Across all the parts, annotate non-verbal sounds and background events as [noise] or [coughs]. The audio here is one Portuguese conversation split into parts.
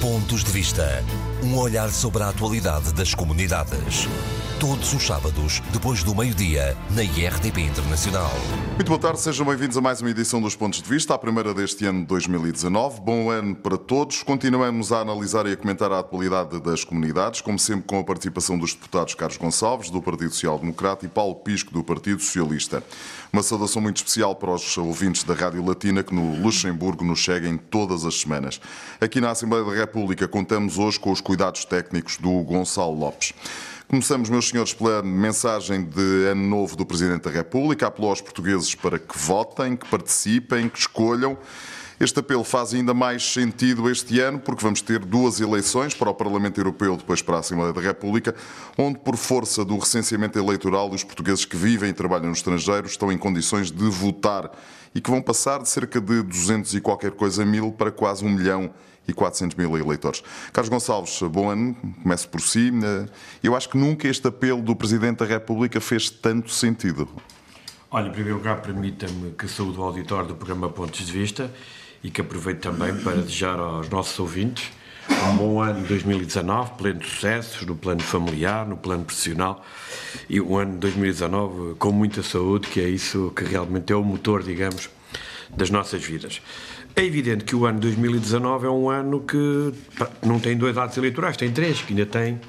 Pontos de Vista. Um olhar sobre a atualidade das comunidades. Todos os sábados, depois do meio-dia, na IRTP Internacional. Muito boa tarde, sejam bem-vindos a mais uma edição dos Pontos de Vista, a primeira deste ano de 2019. Bom ano para todos. Continuamos a analisar e a comentar a atualidade das comunidades, como sempre com a participação dos deputados Carlos Gonçalves, do Partido Social Democrata, e Paulo Pisco, do Partido Socialista. Uma saudação muito especial para os ouvintes da Rádio Latina que no Luxemburgo nos seguem todas as semanas. Aqui na Assembleia da República contamos hoje com os cuidados técnicos do Gonçalo Lopes. Começamos, meus senhores, pela mensagem de ano novo do Presidente da República. Apelou aos portugueses para que votem, que participem, que escolham. Este apelo faz ainda mais sentido este ano, porque vamos ter duas eleições para o Parlamento Europeu, depois para a Assembleia da República, onde, por força do recenseamento eleitoral, os portugueses que vivem e trabalham no estrangeiro estão em condições de votar e que vão passar de cerca de 200 e qualquer coisa mil para quase um milhão e 400 mil eleitores. Carlos Gonçalves, bom ano, começo por si. Eu acho que nunca este apelo do Presidente da República fez tanto sentido. Olha, em primeiro lugar, permita-me que saúde o auditório do programa Pontos de Vista e que aproveito também para desejar aos nossos ouvintes um bom ano 2019, pleno de sucessos no plano familiar, no plano profissional e um ano 2019 com muita saúde, que é isso que realmente é o motor, digamos, das nossas vidas. É evidente que o ano 2019 é um ano que não tem dois atos eleitorais, tem três, que ainda tem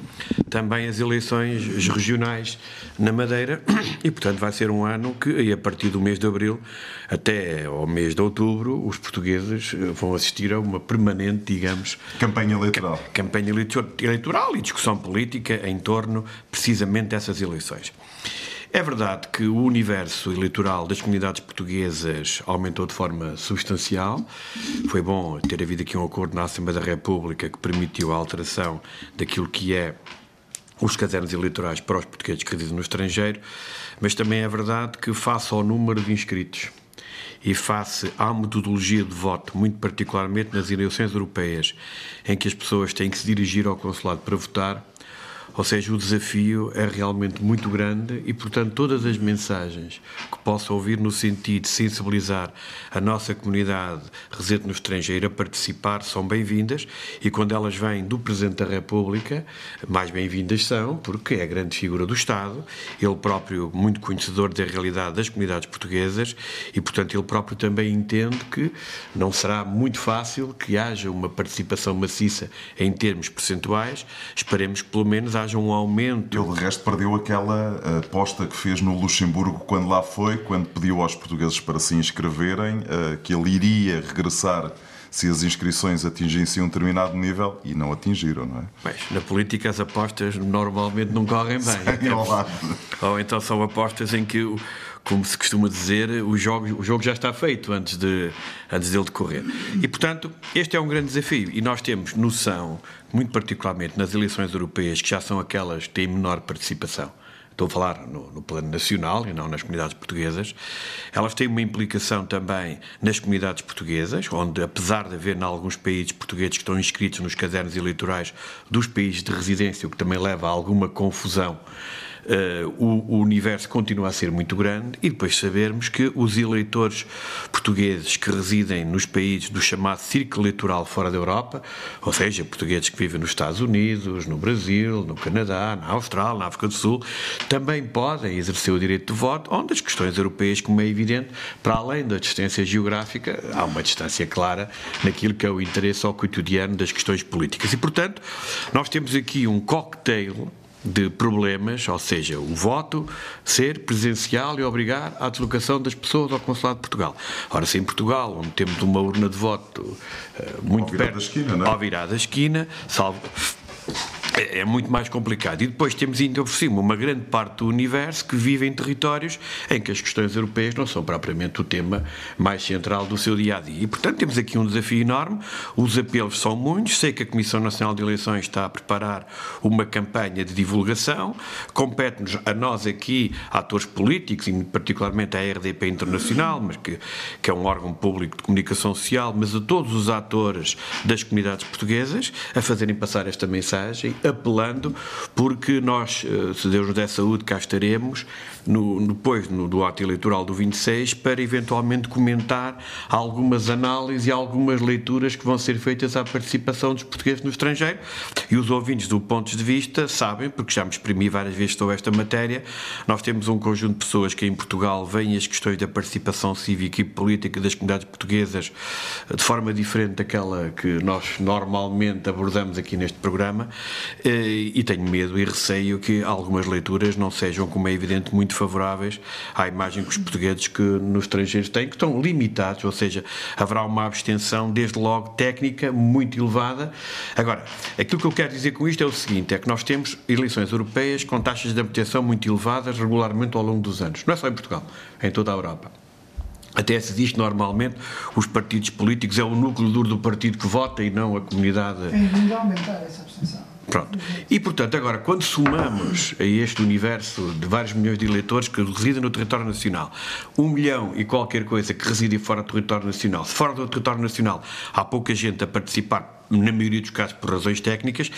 também as eleições regionais na Madeira e, portanto, vai ser um ano que, a partir do mês de abril até ao mês de outubro, os portugueses eh, vão assistir a uma permanente, digamos. Campanha eleitoral. Campanha eleitoral e discussão política em torno precisamente dessas eleições. É verdade que o universo eleitoral das comunidades portuguesas aumentou de forma substancial. Foi bom ter havido aqui um acordo na Assembleia da República que permitiu a alteração daquilo que é os cadernos eleitorais para os portugueses que residem no estrangeiro, mas também é verdade que, face ao número de inscritos e face à metodologia de voto, muito particularmente nas eleições europeias, em que as pessoas têm que se dirigir ao consulado para votar, ou seja, o desafio é realmente muito grande e, portanto, todas as mensagens que possa ouvir no sentido de sensibilizar a nossa comunidade residente no estrangeiro a participar são bem-vindas e, quando elas vêm do Presidente da República, mais bem-vindas são, porque é a grande figura do Estado, ele próprio muito conhecedor da realidade das comunidades portuguesas e, portanto, ele próprio também entende que não será muito fácil que haja uma participação maciça em termos percentuais. Esperemos que, pelo menos, haja um aumento. Ele, de resto, perdeu aquela aposta que fez no Luxemburgo quando lá foi, quando pediu aos portugueses para se inscreverem, eh, que ele iria regressar se as inscrições atingissem um determinado nível e não atingiram, não é? Mas na política as apostas normalmente não correm bem. Sem Ou então são apostas em que como se costuma dizer, o jogo, o jogo já está feito antes, de, antes dele decorrer. E, portanto, este é um grande desafio. E nós temos noção, muito particularmente nas eleições europeias, que já são aquelas que têm menor participação. Estou a falar no, no, plano nacional e não nas comunidades portuguesas. Elas têm uma implicação também nas comunidades portuguesas, onde, apesar de haver, em alguns países portugueses que estão inscritos nos cadernos eleitorais dos países de residência, o que também leva a alguma confusão uh, o, o, universo continua a ser muito grande e depois sabermos que os eleitores portugueses que residem nos países do chamado círculo eleitoral fora da Europa, ou seja, portugueses que vivem nos Estados Unidos, no Brasil, no Canadá, na Austrália, na África do Sul, também podem exercer o direito de voto, onde as questões europeias, como é evidente, para além da distância geográfica, há uma distância clara naquilo que é o interesse ao cotidiano das questões políticas. E, portanto, nós temos aqui um cocktail de problemas, ou seja, o voto ser presencial e obrigar à deslocação das pessoas ao Consulado de Portugal. Ora, se em Portugal, onde temos uma urna de voto uh, muito ao perto, da esquina, não é? ao virar da esquina, salvo é, é muito mais complicado. E depois temos ainda por cima uma grande parte do universo que vive em territórios em que as questões europeias não são propriamente o tema mais central do seu dia a dia. E, portanto, temos aqui um desafio enorme. Os apelos são muitos. Sei que a Comissão Nacional de Eleições está a preparar uma campanha de divulgação. Compete-nos a nós aqui, atores políticos, e particularmente à RDP Internacional, mas que, que é um órgão público de comunicação social, mas a todos os atores das comunidades portuguesas, a fazerem passar esta mensagem, a apelando, porque nós, eh, se Deus nos der saúde, cá estaremos, no, depois no, do ato eleitoral do 26, para eventualmente comentar algumas análises e algumas leituras que vão ser feitas à participação dos portugueses no estrangeiro. E os ouvintes do Pontos de Vista sabem, porque já me exprimi várias vezes sobre esta matéria, nós temos um conjunto de pessoas que em Portugal veem as questões da participação cívica e política das comunidades portuguesas de forma diferente daquela que nós normalmente abordamos aqui neste programa eh, e tenho medo e receio que algumas leituras não sejam, como é evidente, muito favoráveis à imagem que os portugueses que nos estrangeiros têm, que estão limitados, ou seja, haverá uma abstenção, desde logo técnica, muito elevada. Agora, aquilo que eu quero dizer com isto é o seguinte: é que nós temos eleições europeias com taxas de abstenção muito elevadas regularmente ao longo dos anos. Não é só em Portugal, é em toda a Europa. Até se diz normalmente os partidos políticos é o núcleo duro do partido que vota e não a comunidade. É vindo aumentar essa abstenção. Pronto. E, portanto, agora, quando somamos a este universo de vários milhões de eleitores que residem no território nacional, um milhão e qualquer coisa que residem fora do território nacional, se fora do território nacional há pouca gente a participar na maioria dos casos por razões técnicas,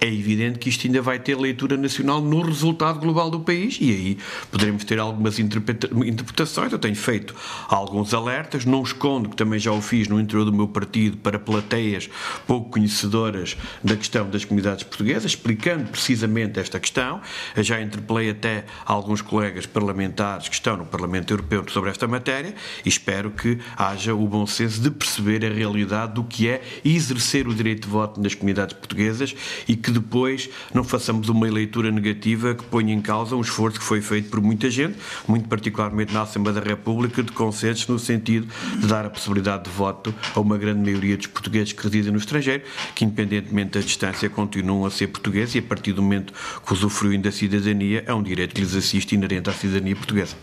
é evidente que isto ainda vai ter leitura nacional no resultado global do país e aí poderemos ter algumas interpretações. Eu tenho feito alguns alertas, não escondo que também já o fiz no interior do meu partido para plateias pouco conhecedoras da questão das comunidades portuguesas, explicando precisamente esta questão. Eu já interpelei até alguns colegas parlamentares que estão no Parlamento Europeu sobre esta matéria e espero que haja o bom senso de perceber a realidade do que é exercer o direito de voto nas comunidades portuguesas e que depois não façamos uma leitura negativa que ponha em causa um esforço que foi feito por muita gente, muito particularmente na Assembleia da República, de consensos no sentido de dar a possibilidade de voto a uma grande maioria dos portugueses que residem no estrangeiro, que independentemente da distância continuam a ser portugueses e a partir do momento que usufruem da cidadania é um direito que lhes assiste inerente à cidadania portuguesa.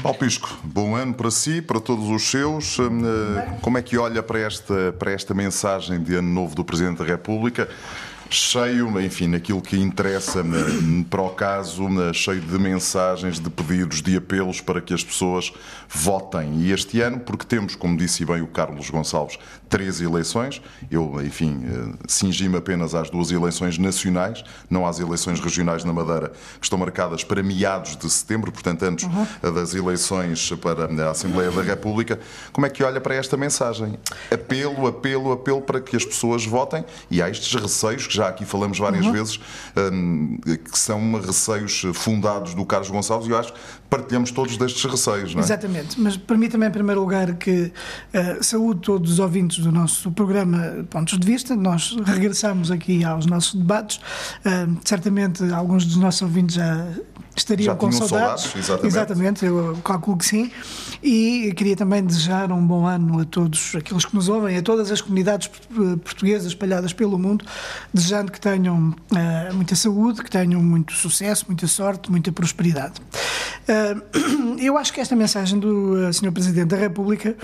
Paulo Pisco, bom ano para si, para todos os seus. Hum, eh, como é que olha para esta, para esta mensagem de ano novo do Presidente da República? Cheio, enfim, naquilo que interessa para o caso, cheio de mensagens, de pedidos, de apelos para que as pessoas votem. E este ano, porque temos, como disse bem o Carlos Gonçalves, três eleições, eu, enfim, eh, cingi-me apenas às duas eleições nacionais, não às eleições regionais na Madeira, que estão marcadas para meados de setembro, portanto, antes uhum. das eleições para a Assembleia da República. Como é que olha para esta mensagem? Apelo, apelo, apelo para que as pessoas votem e há estes receios que já já aqui falamos várias uhum. vezes, um, que são receios fundados do Carlos Gonçalves, e eu acho que partilhamos todos destes receios, não é? Exatamente, mas permita-me em primeiro lugar que uh, saúde todos os ouvintes do nosso programa Pontos de Vista, nós regressamos aqui aos nossos debates, uh, certamente alguns dos nossos ouvintes já estariam já com saudades. saudades exatamente. exatamente, eu calculo que sim, e queria também desejar um bom ano a todos aqueles que nos ouvem, a todas as comunidades portuguesas espalhadas pelo mundo, desejando que tenham uh, muita saúde, que tenham muito sucesso, muita sorte, muita prosperidade. Uh, [clears throat] eu acho que esta mensagem do uh, Sr. Presidente da República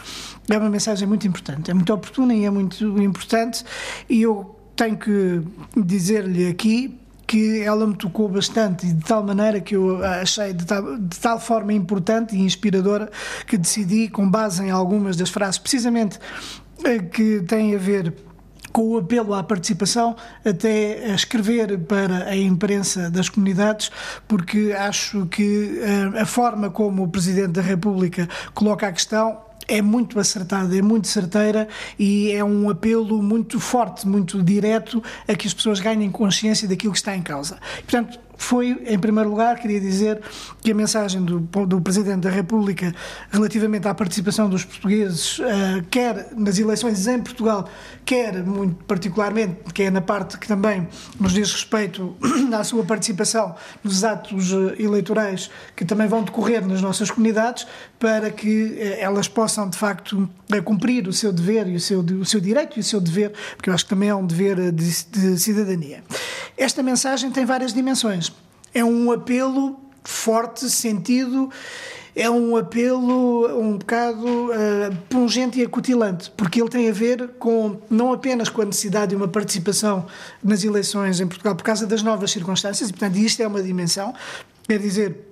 é uma mensagem muito importante, é muito oportuna e é muito importante, e eu tenho que dizer-lhe aqui que ela me tocou bastante e de tal maneira que eu achei de tal, de tal, forma importante e inspiradora que decidi, com base em algumas das frases, precisamente que têm a ver com o apelo à participação, até escrever para a imprensa das comunidades, porque acho que eh, a forma como o Presidente da República coloca a questão é muito acertada, é muito certeira e é um apelo muito forte, muito direto a que as pessoas ganhem consciência daquilo que está em causa. portanto, foi, em primeiro lugar, queria dizer que a mensagem do, do Presidente da República relativamente à participação dos portugueses, uh, quer nas eleições em Portugal, quer muito particularmente, que é na parte que também nos diz respeito [clears throat] à sua participação nos atos eh, eleitorais que também vão decorrer nas nossas comunidades, para que uh, elas possam, de facto, cumprir o seu dever e o seu, o seu direito e o seu dever, porque eu acho que também é um dever de, de cidadania. Esta mensagem tem várias dimensões. É um apelo forte, sentido, é um apelo um bocado uh, pungente e acutilante, porque ele tem a ver com não apenas com a necessidade de uma participação nas eleições em Portugal por causa das novas circunstâncias, e portanto isto é uma dimensão, quer dizer,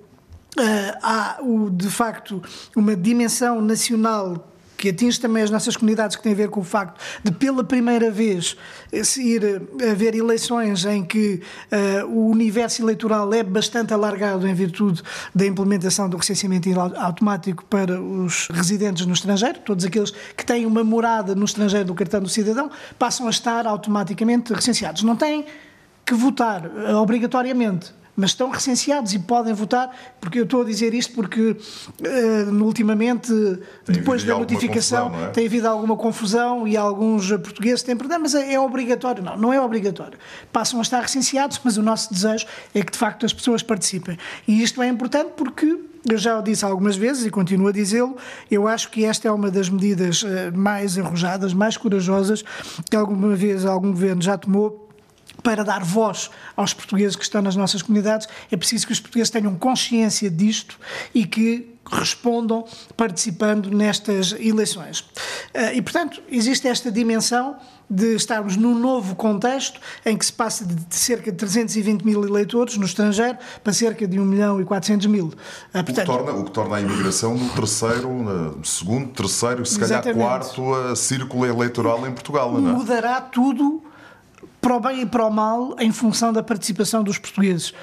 uh, há o, de facto uma dimensão nacional que atinge também as nossas comunidades, que tem a ver com o facto de, pela primeira vez, se ir haver eleições em que uh, o universo eleitoral é bastante alargado em virtude da implementação do recenseamento automático para os residentes no estrangeiro, todos aqueles que têm uma morada no estrangeiro do cartão do cidadão, passam a estar automaticamente recenseados. Não têm que votar obrigatoriamente mas estão recenseados e podem votar, porque eu estou a dizer isto porque uh, ultimamente, tem depois da notificação, é? tem havido alguma confusão e alguns portugueses têm perdão, mas é, é, obrigatório. Não, não é obrigatório. Passam a estar recenseados, mas o nosso desejo é que de facto as pessoas participem. E isto é importante porque eu já o disse algumas vezes e continuo a dizê-lo, eu acho que esta é uma das medidas eh, mais arrojadas, mais corajosas que alguma vez algum governo já tomou para dar voz aos portugueses que estão nas nossas comunidades, é preciso que os portugueses tenham consciência disto e que respondam participando nestas eleições. Eh, e, portanto, existe esta dimensão de estarmos num novo contexto em que se passa de cerca de 320 mil eleitores no estrangeiro para cerca de 1 milhão e 400 mil. Eh, portanto, o, que torna, o que torna a imigração no terceiro, no segundo, terceiro, se calhar quarto círculo eleitoral em Portugal. Não é? Mudará tudo para o bem e para o mal em função da participação dos portugueses.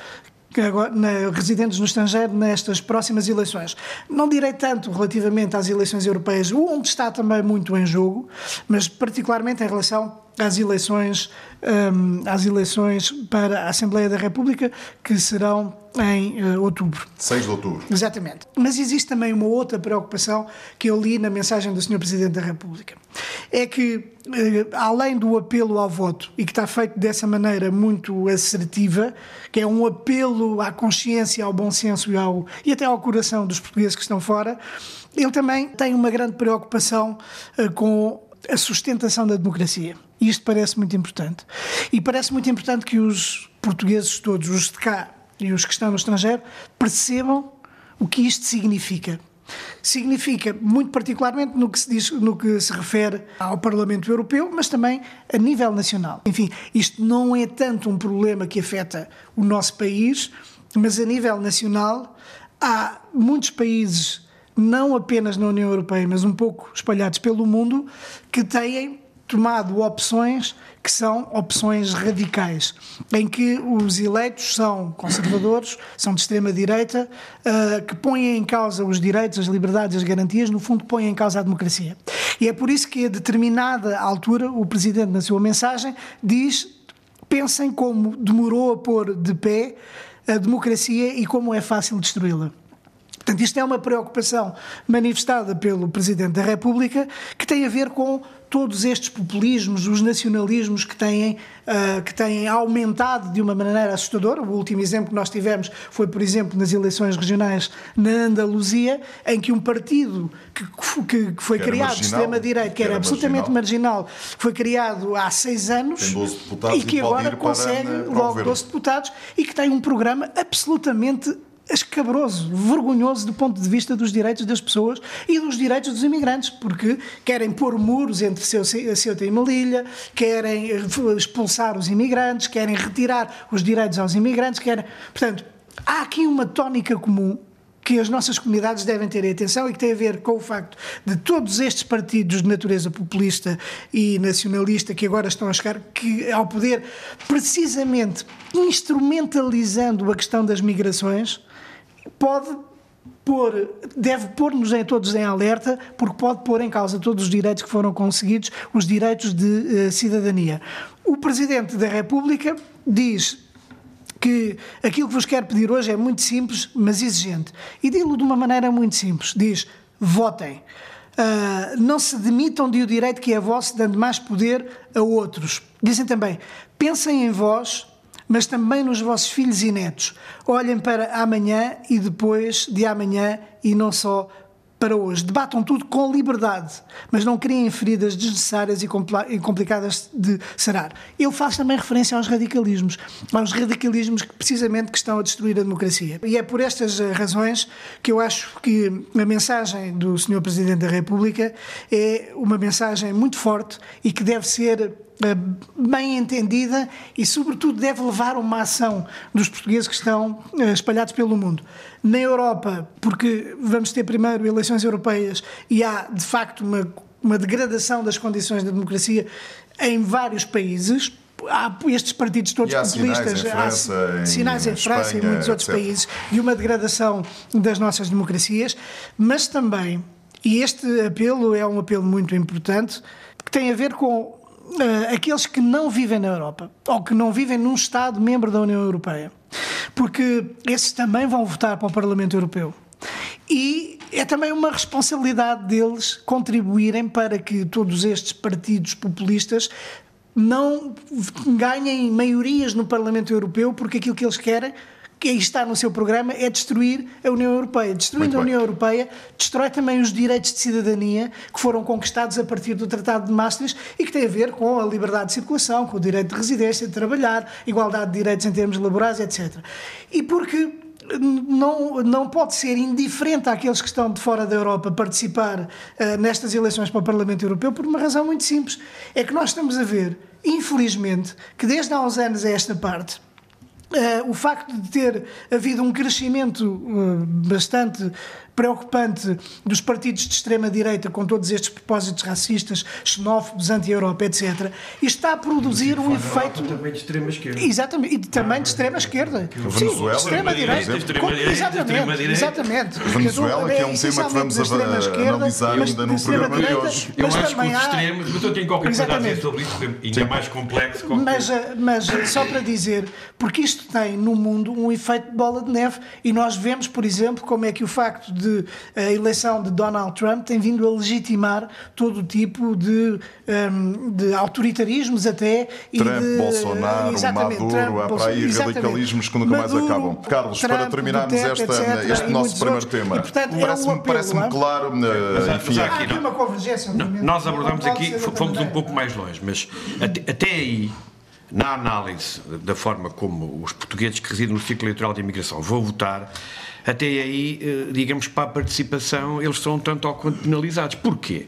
Residentes no estrangeiro nestas próximas eleições. Não direi tanto relativamente às eleições europeias, onde está também muito em jogo, mas particularmente em relação às eleições, um, às eleições para a Assembleia da República, que serão em uh, outubro. 6 de outubro. Exatamente. Mas existe também uma outra preocupação que eu li na mensagem do Sr. Presidente da República. É que, uh, além do apelo ao voto, e que está feito dessa maneira muito assertiva, que é um apelo à consciência, ao bom senso e, ao, e até ao coração dos portugueses que estão fora, ele também tem uma grande preocupação uh, com a sustentação da democracia. Isto parece muito importante. E parece muito importante que os portugueses todos, os de cá e os que estão no estrangeiro, percebam o que isto significa. Significa, muito particularmente no que, se diz, no que se refere ao Parlamento Europeu, mas também a nível nacional. Enfim, isto não é tanto um problema que afeta o nosso país, mas a nível nacional há muitos países não apenas na União Europeia, mas um pouco espalhados pelo mundo, que têm tomado opções que são opções radicais, em que os eleitos são conservadores, são de extrema-direita, uh, que põem em causa os direitos, as liberdades, as garantias, no fundo põem em causa a democracia. E é por isso que a determinada altura o Presidente, na sua mensagem, diz pensem como demorou a pôr de pé a democracia e como é fácil destruí-la. Portanto, isto é uma preocupação manifestada pelo Presidente da República que tem a ver com todos estes populismos, os nacionalismos que têm, uh, que têm aumentado de uma maneira assustadora. O último exemplo que nós tivemos foi, por exemplo, nas eleições regionais na Andaluzia, em que um partido que, que, que foi que criado de extrema-direita, que, era absolutamente marginal. marginal, foi criado há seis anos e que agora consegue logo 12 deputados e que tem um programa absolutamente escabroso, vergonhoso do ponto de vista dos direitos das pessoas e dos direitos dos imigrantes, porque querem pôr muros entre Ceuta e Melilla, querem eh, expulsar os imigrantes, querem retirar os direitos aos imigrantes, querem... Portanto, há aqui uma tónica comum que as nossas comunidades devem ter atenção e que tem a ver com o facto de todos estes partidos de natureza populista e nacionalista que agora estão a chegar que, ao poder, precisamente instrumentalizando a questão das migrações, pode pôr, deve pôr-nos em todos em alerta, porque pode pôr em causa todos os direitos que foram conseguidos, os direitos de uh, cidadania. O Presidente da República diz que aquilo que vos quero pedir hoje é muito simples, mas exigente. E digo-lo de uma maneira muito simples. Diz, votem. Uh, não se demitam de o direito que é vosso, dando mais poder a outros. Dizem também, pensem em vós mas também nos vossos filhos e netos. Olhem para amanhã e depois de amanhã e não só para hoje. Debatam tudo com liberdade, mas não criem feridas desnecessárias e complicadas de sarar. Ele faz também referência aos radicalismos, aos radicalismos que precisamente que estão a destruir a democracia. E é por estas razões que eu acho que a mensagem do Sr. Presidente da República é uma mensagem muito forte e que deve ser eh, bem entendida e, sobretudo, deve levar a uma ação dos portugueses que estão eh, espalhados pelo mundo. Na Europa, porque vamos ter primeiro eleições europeias e há, de facto, uma, uma degradação das condições da democracia em vários países há estes partidos todos e há populistas, sinais em França, há em sinais em França Espanha, e muitos outros etc. países de uma degradação das nossas democracias, mas também, e este apelo é um apelo muito importante, que tem a ver com uh, aqueles que não vivem na Europa ou que não vivem num Estado membro da União Europeia, porque esses também vão votar para o Parlamento Europeu. E é também uma responsabilidade deles contribuírem para que todos estes partidos populistas não ganhem maiorias no Parlamento Europeu, porque aquilo que eles querem que aí está no seu programa é destruir a União Europeia. Destruindo a União Europeia, destrói também os direitos de cidadania que foram conquistados a partir do Tratado de Maastricht e que tem a ver com a liberdade de circulação, com o direito de residência, de trabalhar, igualdade de direitos em termos laborais, etc. E porque não, não pode ser indiferente àqueles que estão de fora da Europa participar uh, nestas eleições para o Parlamento Europeu por uma razão muito simples. É que nós estamos a ver, infelizmente, que desde há uns anos a esta parte, Uh, o facto de ter havido um crescimento uh, bastante preocupante dos partidos de extrema-direita com todos estes propósitos racistas, xenófobos, anti-Europa, etc., e está a produzir um efeito. Também de extrema-esquerda. Exatamente, e também de extrema-esquerda. Sim, extrema-direita. Extrema-direita, Exatamente, exatamente. Venezuela, que é um tema que vamos analisar ainda no programa de hoje. Eu acho que os extremos, mas eu tenho qualquer coisa a dizer sobre isso, ainda mais complexo. Mas, mas só para dizer, porque isto tem no mundo um efeito de bola de neve, e nós vemos, por exemplo, como é que o facto de de a eleição de Donald Trump tem vindo a legitimar todo o tipo de, um, de autoritarismos até Trump, e de, Bolsonaro, Maduro, Trump, há para aí radicalismos que nunca Maduro, mais acabam. Carlos, Trump, para terminarmos Duterte, esta, etc, este nosso primeiro outros. tema, parece-me é um parece claro, uh, enfim, há aqui uma convergência. Nós abordamos aqui, fomos um pouco mais longe, mas até, até aí na análise da forma como os portugueses que residem no ciclo eleitoral de imigração vão votar, até aí, eh, digamos, para a participação, eles são tanto ou quanto penalizados. Porquê?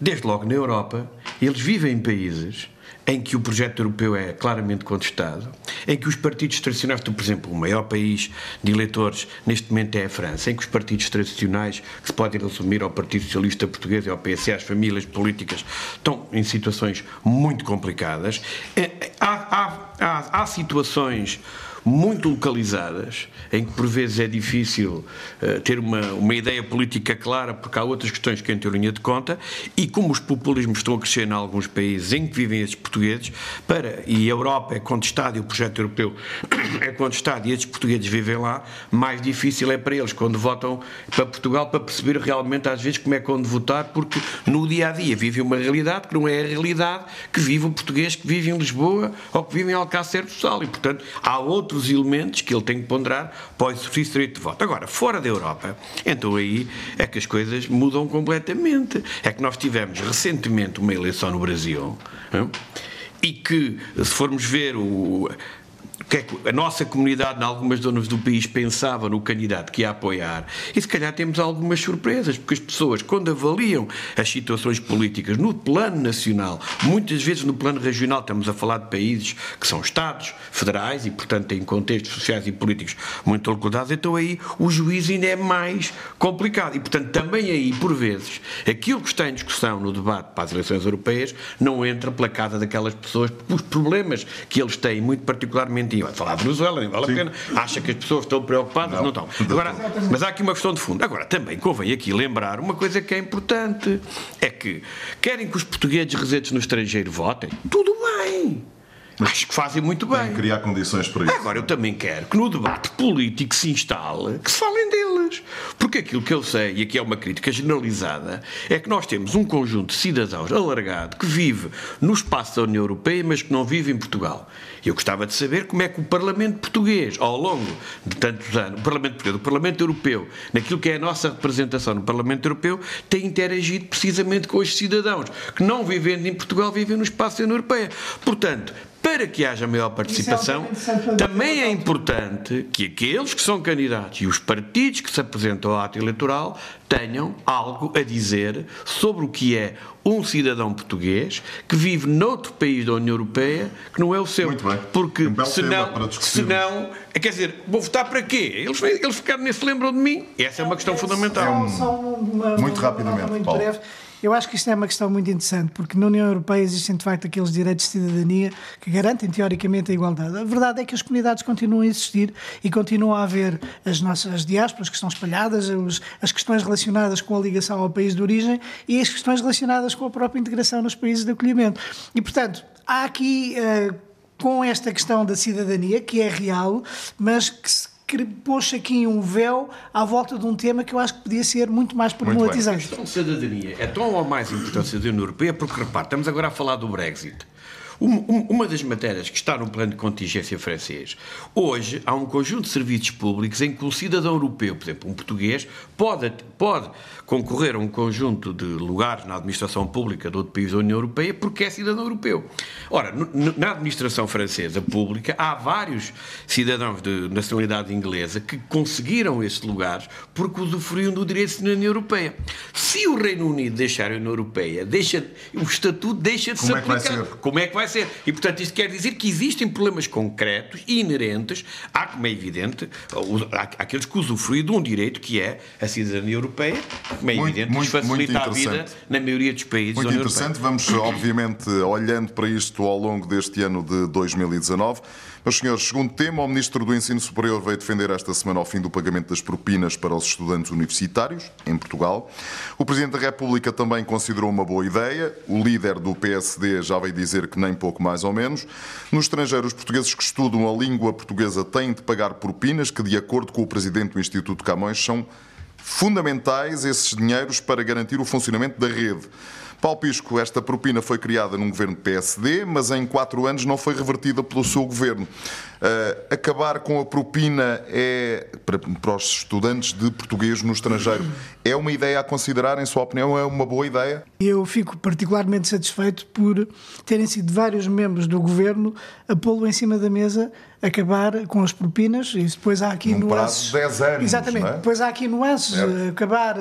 Desde logo na Europa, eles vivem em países em que o projeto europeu é claramente contestado, em que os partidos tradicionais, por exemplo, o maior país de eleitores neste momento é a França, em que os partidos tradicionais, que se podem resumir ao Partido Socialista Português e ao PSA, as famílias políticas, estão em situações muito complicadas. É, há, há, há, há situações muito localizadas, em que por vezes é difícil uh, ter uma, uma ideia política clara, porque há outras questões que entram em linha de conta, e como os populismos estão a crescer em alguns países em que vivem esses portugueses, para, e a Europa é contestada e o projeto europeu [coughs] é contestado e esses portugueses vivem lá, mais difícil é para eles quando votam para Portugal para perceber realmente às vezes como é que onde votar, porque no dia a dia vive uma realidade que não é a realidade que vive o português que vive em Lisboa ou que vive em Alcácer do Sal, e portanto há outros outros elementos que ele tem que ponderar para o exercício direito de voto. Agora, fora da Europa, então aí é que as coisas mudam completamente. É que nós tivemos recentemente uma eleição no Brasil não? e que, se formos ver o, que é que a nossa comunidade, em algumas zonas do país, pensava no candidato que ia apoiar. E se calhar temos algumas surpresas, porque as pessoas, quando avaliam as situações políticas no plano nacional, muitas vezes no plano regional, estamos a falar de países que são Estados federais e, portanto, têm contextos sociais e políticos muito localizados, então aí o juízo ainda é mais complicado. E, portanto, também aí, por vezes, aquilo que está em discussão no debate para as eleições europeias não entra pela casa daquelas pessoas, porque os problemas que eles têm, muito particularmente vai falar de Venezuela, nem vale Sim. a pena. Acha que as pessoas estão preocupadas? Não, não estão. Agora, mas há aqui uma questão de fundo. Agora, também convém aqui lembrar uma coisa que é importante: é que querem que os portugueses residentes no estrangeiro votem? Tudo bem. Acho que fazem muito bem. Tem que criar condições para isso. Agora, eu também quero que no debate político se instale que se falem deles. Porque aquilo que eu sei, e aqui é uma crítica generalizada, é que nós temos um conjunto de cidadãos alargado que vive no espaço da União Europeia, mas que não vive em Portugal. Eu gostava de saber como é que o Parlamento Português, ao longo de tantos anos, o Parlamento Português, o Parlamento Europeu, naquilo que é a nossa representação no Parlamento Europeu, tem interagido precisamente com os cidadãos que, não vivendo em Portugal, vivem no espaço da União Europeia. Portanto, para que haja maior participação, também é importante que aqueles que são candidatos e os partidos que se apresentam ao ato eleitoral tenham algo a dizer sobre o que é um cidadão português que vive noutro país da União Europeia que não é o seu. Muito bem. Porque um senão, senão, quer dizer, vou votar para quê? Eles, eles ficaram nem se lembram de mim. Essa é uma questão fundamental. É um... Só uma, muito rapidamente, Paulo. Eu acho que isto é uma questão muito interessante, porque na União Europeia existem de facto aqueles direitos de cidadania que garantem teoricamente a igualdade. A verdade é que as comunidades continuam a existir e continuam a haver as nossas diásporas que estão espalhadas, as questões relacionadas com a ligação ao país de origem e as questões relacionadas com a própria integração nos países de acolhimento. E, portanto, há aqui. Uh, com esta questão da cidadania, que é real, mas que que pôs aqui um véu à volta de um tema que eu acho que podia ser muito mais problematizante. A questão de cidadania é tão ou mais importante a União Europeia porque, repare, estamos agora a falar do Brexit. Uma das matérias que está no plano de contingência francês, hoje há um conjunto de serviços públicos em que o cidadão europeu, por exemplo, um português, pode, pode concorrer a um conjunto de lugares na administração pública de outro país da União Europeia porque é cidadão europeu. Ora, na administração francesa pública, há vários cidadãos de nacionalidade inglesa que conseguiram esses lugares porque usufruíam do direito de cidadania europeia. Se o Reino Unido deixar a União Europeia, deixa, o estatuto deixa de Como se é aplicar. ser? Como é que vai ser? E, portanto, isto quer dizer que existem problemas concretos e inerentes, há, como é evidente, aqueles que usufruem de um direito que é a cidadania europeia, como é Muito, evidente, muito, que facilita a vida na maioria dos países Muito da União interessante. Vamos, obviamente, olhando para isto ao longo deste ano de 2019. Meus senhores, segundo tema, o Ministro do Ensino Superior veio defender esta semana ao fim do pagamento das propinas para os estudantes universitários, em Portugal. O Presidente da República também considerou uma boa ideia. O líder do PSD já veio dizer que nem pouco mais ou menos. No estrangeiro, os portugueses que estudam a língua portuguesa têm de pagar propinas que, de acordo com o Presidente do Instituto Camões, são fundamentais esses dinheiros para garantir o funcionamento da rede. Paulo Pisco, esta propina foi criada num governo PSD, mas em quatro anos não foi revertida pelo seu governo. Ah, acabar com a propina é, para, para os estudantes de português no estrangeiro, é uma ideia a considerar, em sua opinião, é uma boa ideia? Eu fico particularmente satisfeito por terem sido vários membros do governo a pô-lo em cima da mesa, acabar com as propinas, e depois há aqui Num nuances. prazo de 10 anos, Exatamente, é? depois há aqui nuances, Certo. acabar,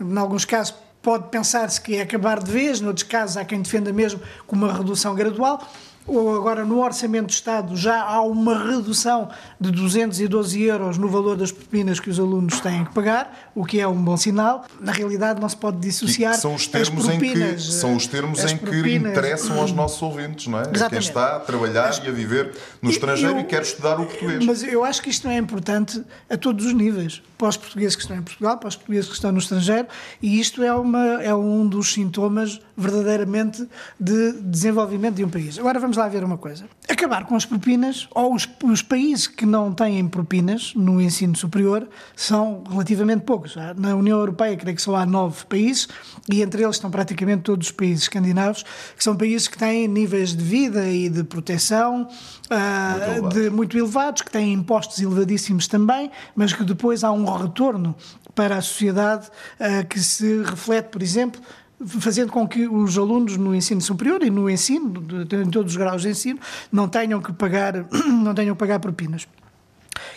em alguns casos. Pode pensar-se que é acabar de vez, noutros casos há quem defenda mesmo com uma redução gradual. Ou agora no Orçamento do Estado já há uma redução de 212 euros no valor das propinas que os alunos têm que pagar, o que é um bom sinal. Na realidade, não se pode dissociar são os as termos em que, propinas, são os termos em que propinas- interessam aos nossos ouvintes, não é? A quem Exatamente. está a trabalhar e a viver no estrangeiro Eu- e quer estudar o português. Mas eu acho que isto é importante a todos os níveis. Para os portugueses que estão em Portugal, para os portugueses que estão no estrangeiro, e isto é, uma, é um dos sintomas verdadeiramente de desenvolvimento de um país. Agora vamos lá ver uma coisa. Acabar com as propinas, ou os, os países que não têm propinas no ensino superior, são relativamente poucos. Na União Europeia, creio que só há nove países, e entre eles estão praticamente todos os países escandinavos, que são países que têm níveis de vida e de proteção ah, elevados. de muito elevados, que têm impostos elevadíssimos também, mas que depois há um retorno para a sociedade ah, que se reflete, por exemplo, fazendo com que os alunos no ensino superior e no ensino, em todos os graus de ensino, não tenham que pagar, [clears throat] não tenham que pagar propinas.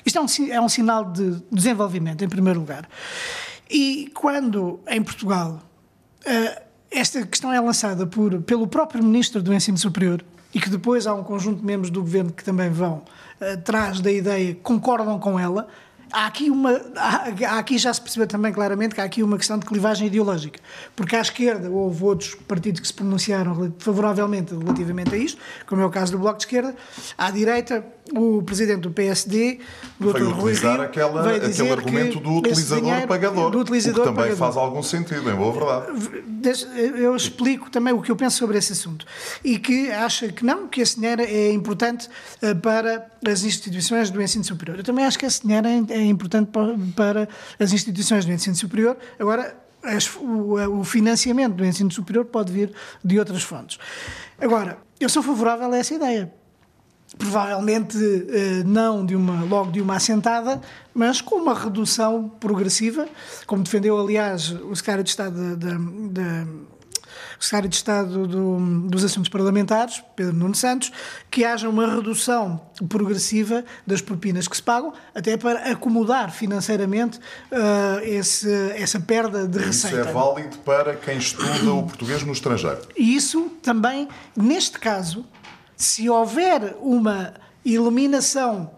Isto é um, é um sinal de desenvolvimento, em primeiro lugar. E quando, em Portugal, eh, esta questão é lançada por, pelo próprio Ministro do Ensino Superior e que depois há um conjunto de membros do Governo que também vão eh, atrás da ideia, concordam com ela, há aqui, uma, há, aqui já se percebeu também claramente que há aqui uma questão de clivagem ideológica. Porque à esquerda houve outros partidos que se pronunciaram favoravelmente relativamente a isto, como é o caso do Bloco de Esquerda. À direita, o presidente do PSD, o Dr. Rui Rio, aquela, veio aquele argumento do utilizador pagador, do utilizador o que também pagador. faz algum sentido, em boa verdade. Eu explico também o que eu penso sobre esse assunto e que acha que não, que esse dinheiro é importante eh, para as instituições do ensino superior. Eu também acho que esse dinheiro é é importante pa- para as instituições do ensino superior. Agora, o, o financiamento do ensino superior pode vir de outras fontes. Agora, eu sou favorável a essa ideia provavelmente eh, não de uma, logo de uma assentada, mas com uma redução progressiva, como defendeu, aliás, o secretário de Estado da, da- o secretário de Estado do, dos Assuntos Parlamentares, Pedro Nuno Santos, que haja uma redução progressiva das propinas que se pagam, até para acomodar financeiramente uh, esse, essa perda de receita. Isso é válido para quem estuda o português no estrangeiro. E isso também, neste caso, se houver uma eliminação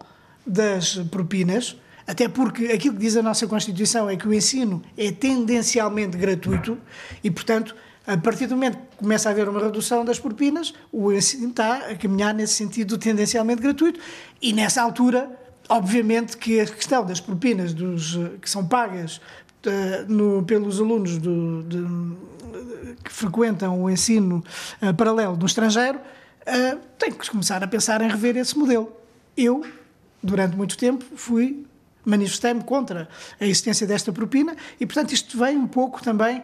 das propinas, até porque aquilo que diz a nossa Constituição é que o ensino é tendencialmente gratuito e, portanto, a partir do momento que começa a haver uma redução das propinas, o ensino está a caminhar nesse sentido tendencialmente gratuito e, nessa altura, obviamente que a questão das propinas dos, que são pagas uh, no, pelos alunos do, de, que frequentam o ensino uh, paralelo no estrangeiro uh, tem que começar a pensar em rever esse modelo. Eu, durante muito tempo, fui manifestei-me contra a existência desta propina e, portanto, isto vem um pouco também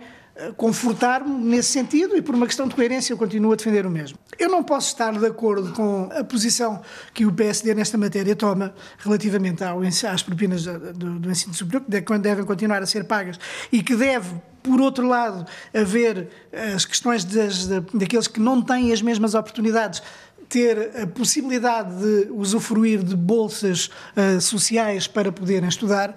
confortar-me nesse sentido e por uma questão de coerência eu continuo a defender o mesmo. Eu não posso estar de acordo com a posição que o PSD nesta matéria toma relativamente às propinas do, do ensino superior, que devem continuar a ser pagas e que deve por outro lado, haver as questões das, daqueles que não têm as mesmas oportunidades ter a possibilidade de usufruir de bolsas uh, sociais para poderem estudar.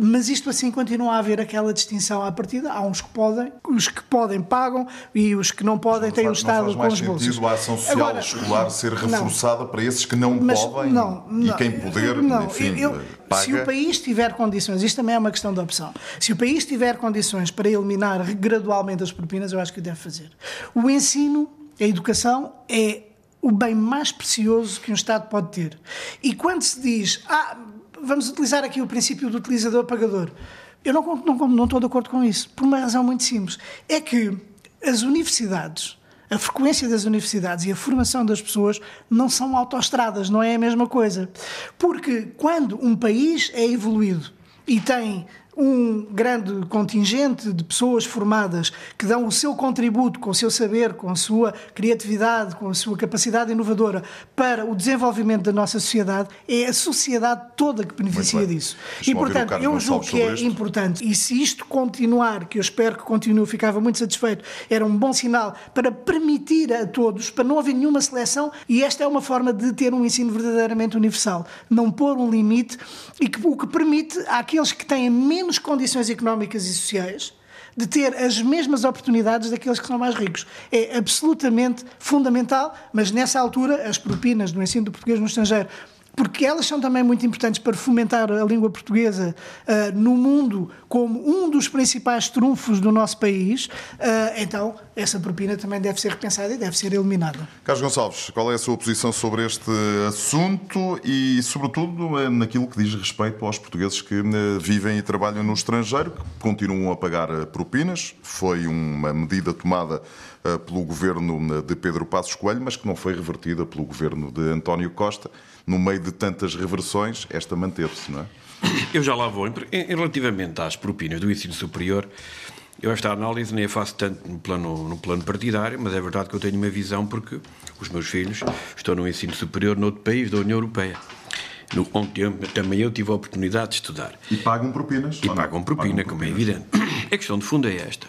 Mas isto assim continua a haver aquela distinção à partida. Há uns que podem, os que podem pagam e os que não podem têm o Estado com as bolsas. Não faz mais sentido a ação social Agora, escolar ser reforçada não, para esses que não mas, podem não, não, e quem poder, não, enfim, eu, paga. Se o país tiver condições, isto também é uma questão de opção, se o país tiver condições para eliminar gradualmente as propinas, eu acho que deve fazer. O ensino, a educação é o bem mais precioso que um Estado pode ter. E quando se diz, ah, vamos utilizar aqui o princípio do utilizador-pagador, eu não, não, não estou de acordo com isso, por uma razão muito simples. É que as universidades, a frequência das universidades e a formação das pessoas não são autoestradas, não é a mesma coisa. Porque quando um país é evoluído e tem um grande contingente de pessoas formadas que dão o seu contributo com o seu saber, com a sua criatividade, com a sua capacidade inovadora para o desenvolvimento da nossa sociedade, é a sociedade toda que beneficia disso. E, portanto, eu julgo que é importante, e se isto continuar, que eu espero que continue, ficava muito satisfeito, era um bom sinal para permitir a todos, para não haver nenhuma seleção, e esta é uma forma de ter um ensino verdadeiramente universal. Não pôr um limite, e que, o que permite àqueles que têm menos menos condições económicas e sociais de ter as mesmas oportunidades daqueles que são mais ricos. É absolutamente fundamental, mas nessa altura as propinas do ensino do português no estrangeiro porque elas são também muito importantes para fomentar a língua portuguesa uh, no mundo como um dos principais trunfos do nosso país, uh, então essa propina também deve ser repensada e deve ser eliminada. Carlos Gonçalves, qual é a sua posição sobre este assunto e, sobretudo, eh, naquilo que diz respeito aos portugueses que vivem e trabalham no estrangeiro, que continuam a pagar propinas? Foi uma medida tomada pelo governo de Pedro Passos Coelho, mas que não foi revertida pelo governo de António Costa no meio de tantas reversões, esta manteve-se, não é? Eu já lá vou. Em, relativamente às propinas do ensino superior, eu esta análise nem a faço tanto no plano, no plano partidário, mas é verdade que eu tenho uma visão porque os meus filhos estão no ensino superior noutro país da União Europeia. No, onde eu, também eu tive a oportunidade de estudar. E pagam propinas? E pagam propina, pagam como é evidente. A questão de fundo é esta.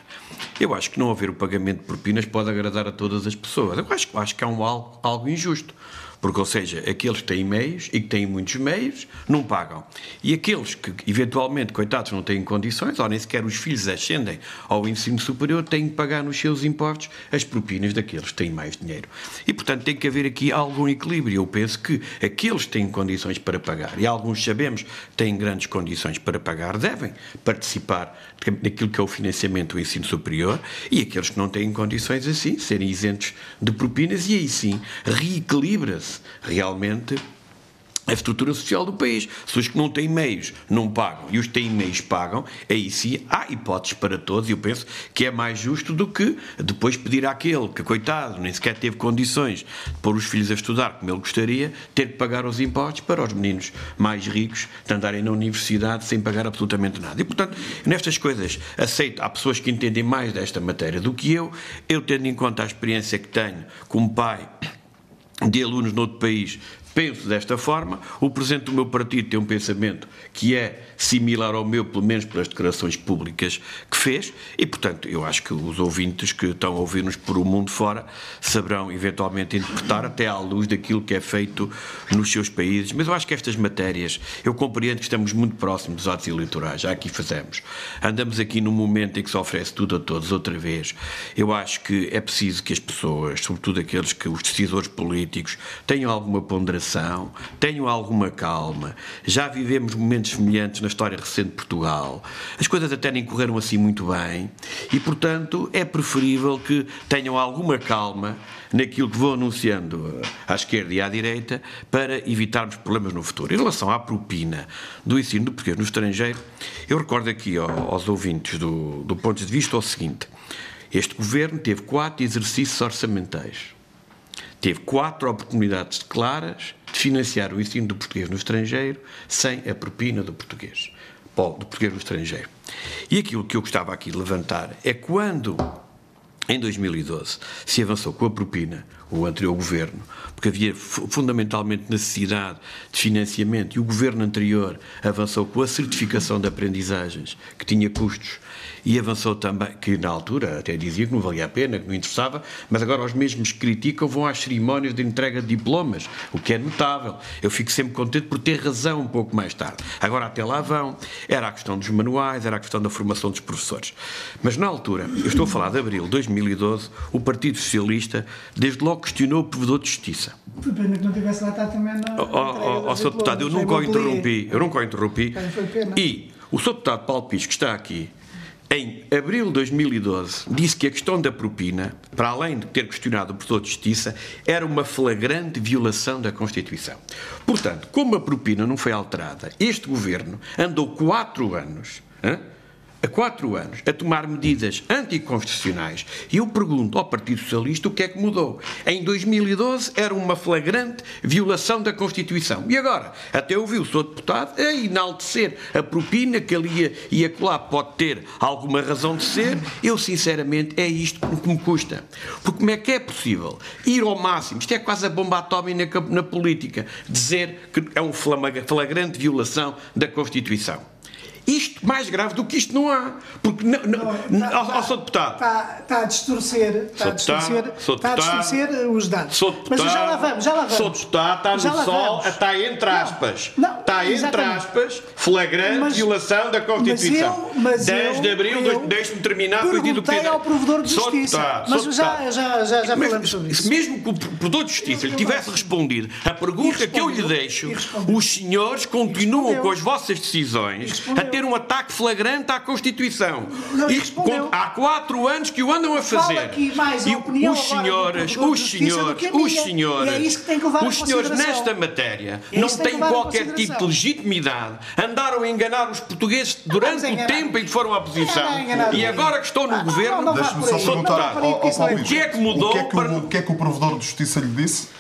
Eu acho que não haver o pagamento de propinas pode agradar a todas as pessoas. Eu acho, acho que é um algo, algo injusto. Porque, ou seja, aqueles que têm meios e que têm muitos meios não pagam. E aqueles que, eventualmente, coitados, não têm condições, ou nem sequer os filhos ascendem ao ensino superior, têm que pagar nos seus impostos as propinas daqueles que têm mais dinheiro. E, portanto, tem que haver aqui algum equilíbrio. Eu penso que aqueles que têm condições para pagar, e alguns sabemos que têm grandes condições para pagar, devem participar daquilo que é o financiamento do ensino superior, e aqueles que não têm condições assim, serem isentos de propinas, e aí sim reequilibra-se realmente a estrutura social do país. Os que não têm meios não pagam e os que têm meios pagam, aí sim há hipóteses para todos e eu penso que é mais justo do que depois pedir àquele que, coitado, nem sequer teve condições de pôr os filhos a estudar como ele gostaria, ter que pagar os impostos para os meninos mais ricos de andarem na universidade sem pagar absolutamente nada. E, portanto, nestas coisas, aceito, há pessoas que entendem mais desta matéria do que eu, eu tendo em conta a experiência que tenho como pai de alunos noutro país penso desta forma. O presidente do meu partido tem um pensamento que é similar ao meu, pelo menos pelas declarações públicas que fez, e, portanto, eu acho que os ouvintes que estão a ouvir-nos por o mundo fora saberão eventualmente interpretar até à luz daquilo que é feito nos seus países. Mas eu acho que estas matérias, eu compreendo que estamos muito próximos dos atos eleitorais, já aqui fazemos. Andamos aqui num momento em que se oferece tudo a todos outra vez. Eu acho que é preciso que as pessoas, sobretudo aqueles que os decisores políticos, tenham alguma ponderação tenham alguma calma. Já vivemos momentos semelhantes na história recente de Portugal. As coisas até nem correram assim muito bem e, portanto, é preferível que tenham alguma calma naquilo que vou anunciando à esquerda e à direita para evitarmos problemas no futuro. Em relação à propina do ensino do português no estrangeiro, eu recordo aqui aos ouvintes do, do ponto de vista o seguinte. Este governo teve quatro exercícios orçamentais teve quatro oportunidades claras financiar o ensino do português no estrangeiro sem a propina do português, do português no estrangeiro. E aquilo que eu gostava aqui de levantar é quando, em 2012, se avançou com a propina, o anterior governo, porque havia fundamentalmente necessidade de financiamento e o governo anterior avançou com a certificação de aprendizagens, que tinha custos e avançou também, que na altura até dizia que não valia a pena, que não interessava, mas agora os mesmos que criticam vão às cerimónias de entrega de diplomas, o que é notável. Eu fico sempre contente por ter razão um pouco mais tarde. Agora até lá vão. Era a questão dos manuais, era a questão da formação dos professores. Mas na altura, eu estou a falar de abril de 2012, o Partido Socialista desde logo questionou o provedor de justiça. Foi pena que não tivesse lá estar também na. Ó, Sr. Deputado, eu nunca o interrompi. Eu nunca o interrompi. E o Sr. Deputado Paulo que está aqui, em abril de 2012, disse que a questão da propina, para além de ter questionado o professor de Justiça, era uma flagrante violação da Constituição. Portanto, como a propina não foi alterada, este governo andou quatro anos. Hein? Há quatro anos a tomar medidas anticonstitucionais e eu pergunto ao Partido Socialista o que é que mudou. Em 2012 era uma flagrante violação da Constituição. E agora? Até ouvi o Sr. Deputado a enaltecer a propina que ali ia colar pode ter alguma razão de ser. Eu, sinceramente, é isto que me custa. Porque como é que é possível ir ao máximo, isto é quase a bomba atómica na política, dizer que é uma flagrante violação da Constituição. Isto, mais grave do que isto, não há. Porque, não, não, não, tá, ao, ao Sr. Deputado. Está, está a distorcer, está a distorcer, está a distorcer os dados. Mas já lá vamos, já lá vamos. Sr. Deputado está no sol, está entre aspas. Não, está entre aspas, flagrante mas, violação da Constituição. Mas eu, mas 10 de abril, deixe-me terminar com aquilo que ao provedor de justiça. Mas já, já, já, já falamos sobre isso. Mesmo que o provedor de justiça lhe tivesse respondido a pergunta que eu lhe deixo, os senhores continuam com as vossas decisões até ter um ataque flagrante à Constituição. E, há quatro anos que o andam a fazer. Aqui mais e os senhores, os senhores, os senhores, é os senhores nesta matéria é não têm qualquer tipo de legitimidade. Andaram a enganar os portugueses durante o tempo em que foram à oposição e agora que estão no governo, Deixe-me só perguntar o que é que mudou? O que é que o provedor de justiça lhe disse?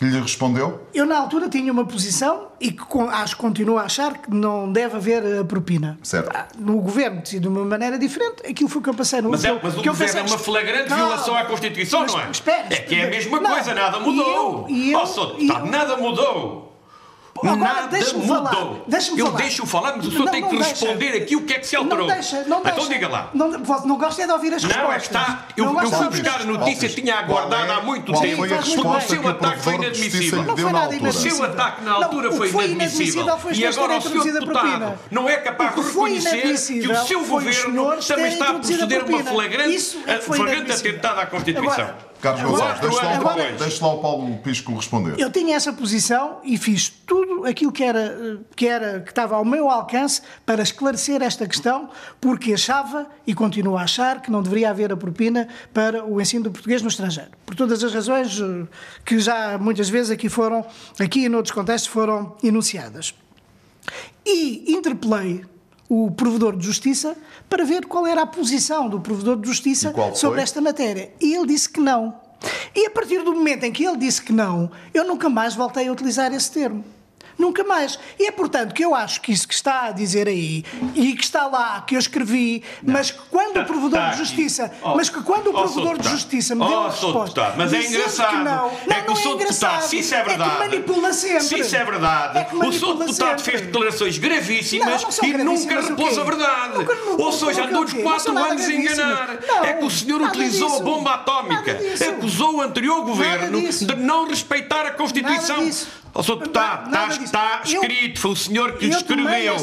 que lhe respondeu? Eu, na altura, tinha uma posição e que acho, continuo a achar que não deve haver eh, propina. Certo. Ah, no governo, de uma maneira diferente, aquilo foi que eu passei no Mas, é, mas o governo pensei, é uma flagrante não, violação à Constituição, mas, não é? Espera, é que é a mesma não, coisa, nada mudou. E eu, e eu, oh, só, e eu, nada mudou. Agora, Nada mudou. Falar. Deixa-me falar. Eu deixo falar, mas o senhor não, tem que responder deixa. aqui o que é que se alterou. Não deixa, não deixa. Então diga lá. Não, não gosto é de ouvir as respostas. Não, é que está. Eu, eu fui buscar a notícia, tinha aguardado há muito tempo. Porque o seu ataque foi inadmissível. Não foi nada O seu ataque na altura foi inadmissível. E agora o senhor deputado não é capaz de reconhecer que o seu governo também está a proceder a uma flagrante atentado à Constituição. Carlos Gonçalves, deixe lá, deixe lá o Paulo Pisco responder. Eu tinha essa posição e fiz tudo aquilo que era, que era que estava ao meu alcance para esclarecer esta questão, porque achava e continuo a achar que não deveria haver a propina para o ensino do português no estrangeiro. Por todas as razões eh, que já muitas vezes aqui foram, aqui e noutros contextos foram enunciadas. E interpelei o provedor de justiça para ver qual era a posição do provedor de justiça sobre esta matéria. E ele disse que não. E a partir do momento em que ele disse que não, eu nunca mais voltei a utilizar esse termo. Nunca mais. E é portanto que eu acho que isso que está a dizer aí e que está lá, que eu escrevi, mas que quando o provedor tá de justiça, Oh, mas que quando o provedor de justiça me deu Oh, a resposta, mas é engraçado. que não, não, é que o não Sr. é Deputado, engraçado, se isso é é que verdade, manipula sempre. se isso é verdade, É que o manipula Deputado fez declarações gravíssimas Não, não e nunca repôs a verdade. Nunca- nunca- Ou seja, nunca andou o os quê? Não quatro anos a enganar. Não, é que o senhor utilizou disso. a bomba atómica, acusou o anterior governo de não respeitar a Constituição. Sr. Deputado, está, disso. está Eu- escrito, foi o senhor que eu escreveu.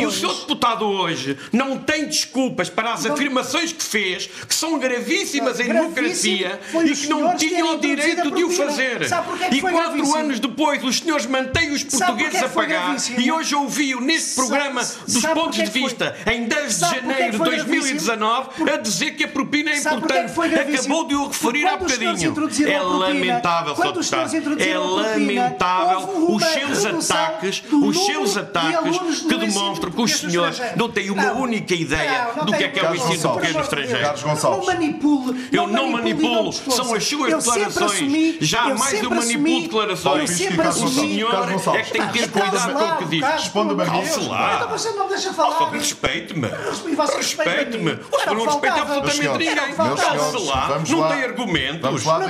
E o senhor deputado hoje não tem desculpas para as afirmações que fez, que são gravíssimas em Gravíssimo democracia e que não tinham o direito de a o fazer. Sabe que E quatro gravíssimo? anos depois, os senhores mantêm os Sabe portugueses porquê a pagar. gravíssimo? E hoje ouvi-o neste Sabe- programa dos sabe pontos de vista, em 10 de Sabe janeiro de foi 2019, a dizer que a propina é Sabe importante. Acabou de o referir há bocadinho. É lamentável, Sr. Deputado. É propina, lamentável os seus ataques, os seus ataques que demonstram que os senhores não têm uma única ideia do que é que é o ensino Gonçalves. português no estrangeiro. Não manipule. Eu não manipulo, são as suas declarações. assumi- Jamais eu manipulo declarações. O senhor é que tem que ter cuidado com o que diz. Responda-me a mim. Calce lá. Então você não deixa falar. Respeite-me. E você respeita a Respeite-me. O senhor não respeita absolutamente ninguém. Calce lá. Não tem argumentos. Não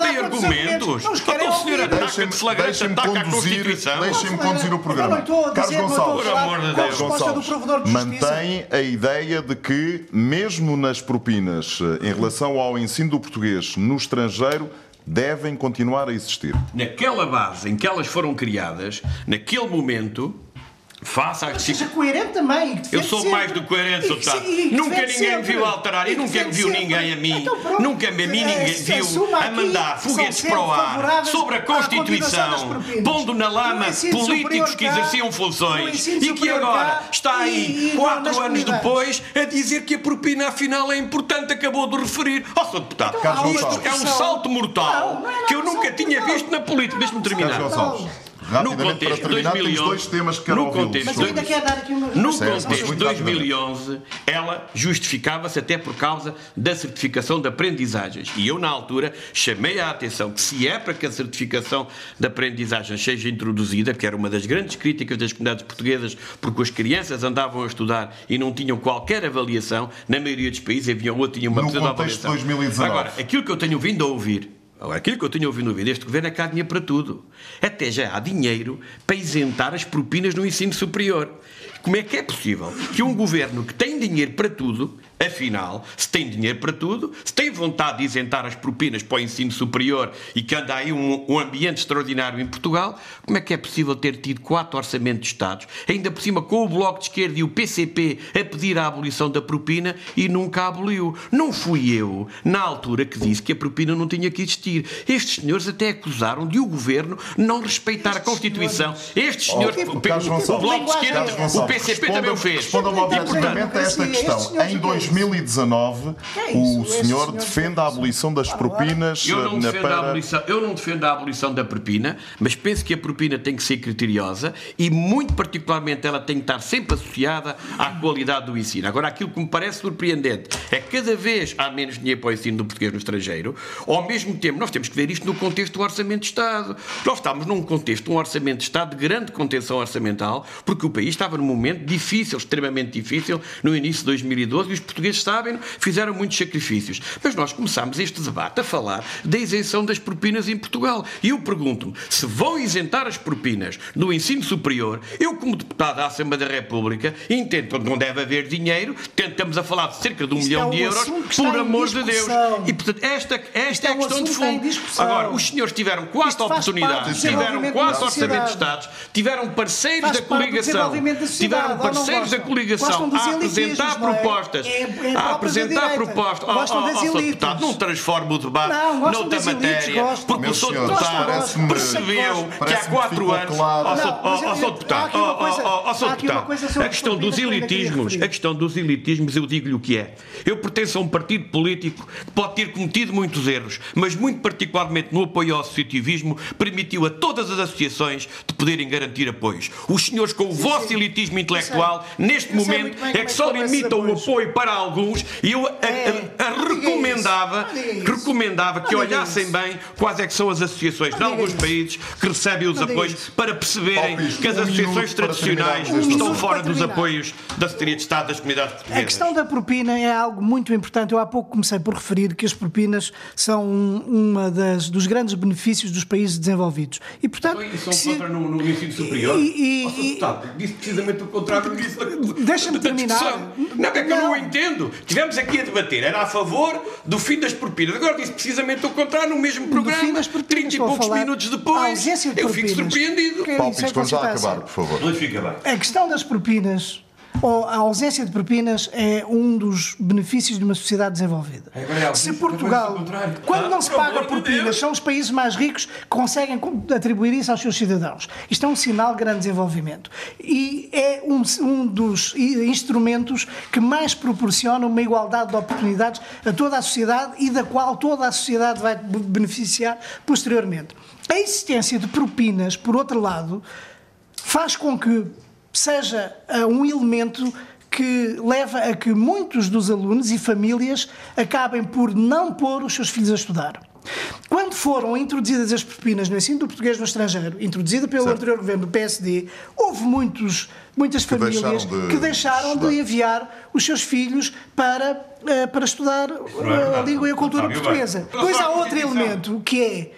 tem argumentos. Então o senhor ouvir. ataca Deixem-me de flagrante, deixem conduzir, conduzir o programa. Carlos Gonçalves, de justiça. mantém a ideia de que, mesmo nas propinas eh, em relação ao ensino do português no estrangeiro, devem continuar a existir. Naquela base em que elas foram criadas, naquele momento, faça as Seja coerente também. que Eu sou sempre. mais do que coerente, E Sr. que Deputado. e que Nunca ninguém me viu alterar e que nunca me viu sempre. ninguém a mim. Então, pronto. Nunca me a mim ninguém viu a mandar que foguetes para o ar sobre a Constituição, pondo na lama políticos que exerciam funções e que agora está aí, e- e quatro anos depois, a dizer que a propina afinal é importante, acabou de referir. Ó, Sr. Deputado, Carlos isto é um salto mortal Não, não é que eu nunca tinha mortal. visto na política. Deixe-me terminar. No rapidamente para contexto de terminar, temos 2011, dois temas que quero no contexto Mas de ainda quer dar aqui uma no contexto de muito rapidamente. 2011, ela justificava-se até por causa da certificação de aprendizagens. E eu, na altura, chamei a atenção que se é para que a certificação de aprendizagem seja introduzida, que era uma das grandes críticas das comunidades portuguesas, porque as crianças andavam a estudar e não tinham qualquer avaliação, na maioria dos países havia ou tinham uma No contexto de avaliação. 2019. Agora, aquilo que eu tenho vindo a ouvir Agora, aquilo que eu tenho ouvido ouvir deste governo é que há dinheiro para tudo. Até já há dinheiro para isentar as propinas no ensino superior. Como é que é possível que um governo que tem dinheiro para tudo, afinal, se tem dinheiro para tudo, se tem vontade de isentar as propinas para o ensino superior e que anda aí um, um ambiente extraordinário em Portugal, como é que é possível ter tido quatro orçamentos de Estados, ainda por cima com o Bloco de Esquerda e o PCP a pedir a abolição da propina e nunca a aboliu? Não fui eu, na altura, que disse que a propina não tinha que existir. Estes senhores até acusaram de o governo não respeitar a Constituição. Estes senhores, Oh, o, o-. Bloco de Esquerda, o PCP também o fez. Respondam-me E, portanto, objetivamente a esta Estes questão. senhores, Em o que é isso? 2019, Que é isso? o senhor senhores defende a abolição das propinas Eu não, na defendo a para... abolição, eu não defendo a abolição da propina, mas penso que a propina tem que ser criteriosa e, muito particularmente, ela tem que estar sempre associada à qualidade do ensino. Agora, aquilo que me parece surpreendente é que cada vez há menos dinheiro para o ensino do português no estrangeiro, ao mesmo tempo, nós temos que ver isto no contexto do Orçamento de Estado. Nós estamos num contexto, um Orçamento de Estado de grande contenção orçamental, porque o país estava num momento difícil, extremamente difícil, no início de 2012, e os portugueses sabem, fizeram muitos sacrifícios. Mas nós começámos este debate a falar da isenção das propinas em Portugal. E eu pergunto-me, se vão isentar as propinas no ensino superior, eu, como deputado da Assembleia da República, entendo que não deve haver dinheiro, tentamos a falar de cerca de um Isto milhão é um de euros, por amor de Deus. E, portanto, esta, esta é é a um questão de fundo. Agora, os senhores tiveram quatro oportunidades, tiveram quatro orçamentos de. Estados, tiveram parceiros Faz da coligação, da tiveram parceiros da coligação a apresentar elitismos, não é? Propostas, É- é a apresentar direita. propostas. Gostam Oh, oh, das oh, Sr. elites. Deputado, não transforma o debate Não, noutra elites, matéria, gostam. porque o Sr. Deputado percebeu que há quatro anos. Oh, Sr. Oh, oh, Deputado, oh, oh, oh, há Sr. Deputado, a questão dos elitismos, a questão dos elitismos, eu digo-lhe o que é. Eu pertenço a um partido político que pode ter cometido muitos erros, mas muito particularmente no apoio ao associativismo, permitiu a todas as associações de poderem garantir apoios. Os senhores, com o vosso elitismo intelectual, neste momento, é é que só limitam o apoio para alguns e eu a- a- É, a- não diga recomendava, isso, isso. recomendava que diga olhassem isso. bem quais é que são as associações de diga alguns isso. países que recebem os apoios para perceberem Paulo que as um associações tradicionais este estão fora dos apoios da Secretaria de Estado das Comunidades A Portuguesas. questão da propina é algo muito importante. Eu há pouco comecei por referir que as propinas são um, uma das, dos grandes benefícios dos países desenvolvidos. E, portanto, Então, Isso se- contra no, no ensino superior. E- e- Sr. Deputado, disse precisamente o contrário disso. Deixa-me terminar. Não, é que eu não Não. Tivemos aqui a debater, era a favor do fim das propinas. Agora disse precisamente o contrário no mesmo programa. fim das propinas, 30 e poucos falar minutos depois. de Eu fico surpreendido. Paulo é Pisco, vamos acabar, por favor. Fica bem. A questão das propinas, a ausência de propinas, é um dos benefícios de uma sociedade desenvolvida. É Se Portugal, é quando não se paga propinas, são os países mais ricos que conseguem atribuir isso aos seus cidadãos. Isto é um sinal de grande desenvolvimento. E é um, um dos instrumentos que mais proporciona uma igualdade de oportunidades a toda a sociedade e da qual toda a sociedade vai be- beneficiar posteriormente. A existência de propinas, por outro lado, faz com que seja um elemento que leva a que muitos dos alunos e famílias acabem por não pôr os seus filhos a estudar. Quando foram introduzidas as propinas no ensino do português no estrangeiro, introduzida pelo Certo. anterior governo do PSD, houve muitos, muitas famílias deixaram de que deixaram estudar. de enviar os seus filhos para, eh, para estudar é eh, a língua e a cultura bem. portuguesa. Depois a há outro elemento que é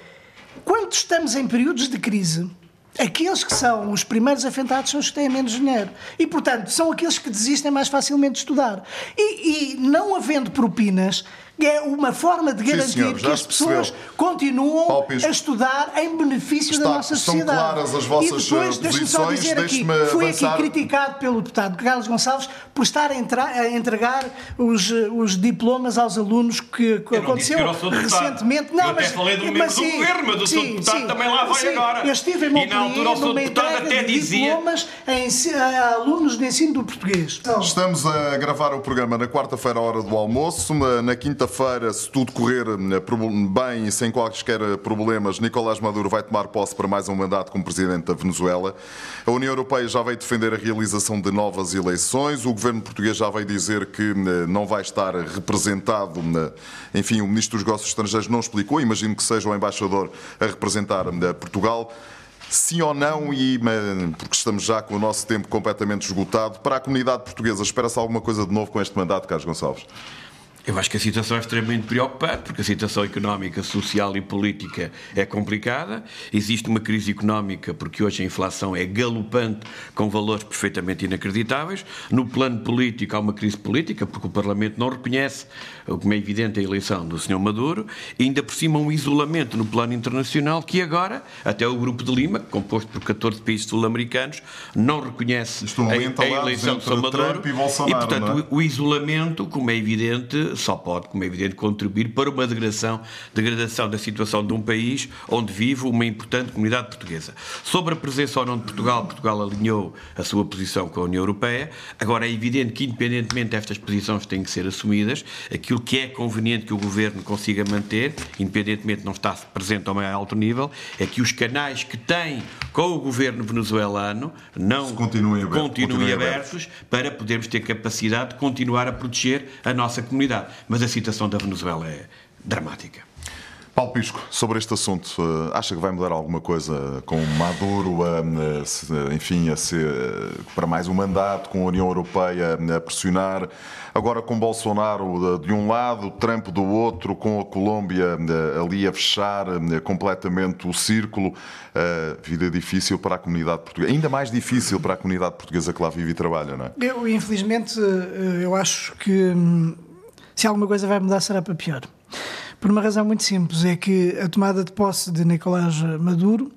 quando estamos em períodos de crise, aqueles que são os primeiros afetados são os que têm menos dinheiro. E, portanto, são aqueles que desistem mais facilmente de estudar. E, e não havendo propinas, é uma forma de garantir senhor, já que as pessoas continuam a estudar em benefício Está- da nossa estão sociedade. claras as vossas, e depois, eh, deixe-me só posições, dizer aqui, fui avançar. aqui criticado pelo deputado Carlos Gonçalves por estar a, entregar os, eh, os diplomas aos alunos que, que Eu não disse aconteceu que recentemente. Eu até falei do membro do sim, governo, mas o seu sim, deputado sim, também lá vai sim. agora. Eu estive em E Montpellier altura o seu numa deputado entrega até de dizia- diplomas a, a alunos de ensino do português. Estamos a gravar o programa na quarta-feira, à hora do almoço. Na na quinta-feira, se tudo correr eh, prob- bem e sem quaisquer problemas, Nicolás Maduro vai tomar posse para mais um mandato como presidente da Venezuela. A União Europeia já veio defender a realização de novas eleições. O governo português já veio dizer que eh, não vai estar representado. na- Enfim, o ministro dos Negócios Estrangeiros não explicou. Imagino que seja o embaixador a representar eh, Portugal. Sim ou não, e eh, porque estamos já com o nosso tempo completamente esgotado, para a comunidade portuguesa, espera-se alguma coisa de novo com este mandato, Carlos Gonçalves? Eu acho que a situação é extremamente preocupante, porque a situação económica, social e política é complicada. Existe uma crise económica, porque hoje a inflação é galopante, com valores perfeitamente inacreditáveis. No plano político, há uma crise política, porque o Parlamento não reconhece, como é evidente, a eleição do Sr. Maduro, e ainda por cima um isolamento no plano internacional, que agora, até o Grupo de Lima, composto por 14 países sul-americanos, não reconhece a, a eleição do Sr. Maduro. E e, portanto, é? o isolamento, como é evidente, só pode, como é evidente, contribuir para uma degradação, degradação da situação de um país onde vive uma importante comunidade portuguesa. Sobre a presença ou não de Portugal, Portugal alinhou a sua posição com a União Europeia. Agora, é evidente que, independentemente destas posições têm que ser assumidas, aquilo que é conveniente que o Governo consiga manter, independentemente de não estar presente ao mais alto nível, é que os canais que tem com o Governo venezuelano não Continuem abertos, abertos para podermos ter capacidade de continuar a proteger a nossa comunidade. Mas a situação da Venezuela é dramática. Paulo Pisco, sobre este assunto, eh, acha que vai mudar alguma coisa com Maduro, a, eh, se- enfim, a ser eh, para mais um mandato, com a União Europeia a pressionar, agora com Bolsonaro de um lado, Trump do outro, com a Colômbia eh, ali a fechar eh, completamente o círculo, eh, vida difícil para a comunidade portuguesa, ainda mais difícil para a comunidade portuguesa que lá vive e trabalha, não é? Eu, infelizmente, eh, eu acho que hum, se alguma coisa vai mudar será para pior. Por uma razão muito simples, é que a tomada de posse de Nicolás Maduro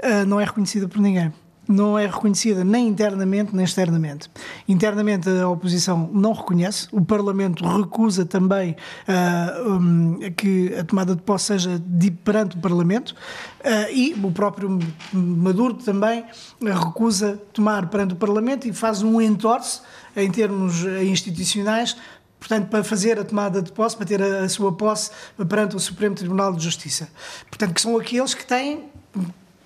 eh, não é reconhecida por ninguém. Não é reconhecida nem internamente nem externamente. Internamente a oposição não reconhece, o Parlamento recusa também ah, hum, que a tomada de posse seja de, perante o Parlamento ah, e o próprio Maduro também recusa tomar perante o Parlamento e faz um entorce em termos eh, institucionais portanto, para fazer a tomada de posse, para ter a, a sua posse perante o Supremo Tribunal de Justiça. Portanto, que são aqueles que têm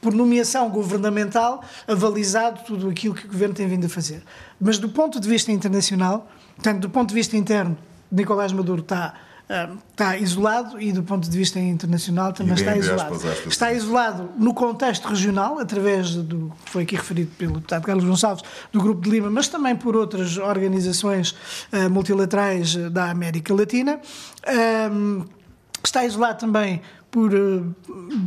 por nomeação governamental, avalizado tudo aquilo que o governo tem vindo a fazer. Mas do ponto de vista internacional, portanto, do ponto de vista interno, Nicolás Maduro está está isolado e do ponto de vista internacional também está isolado. Está isolado no contexto regional, através do que foi aqui referido pelo deputado Carlos Gonçalves, do Grupo de Lima, mas também por outras organizações uh, multilaterais da América Latina. Está isolado também por,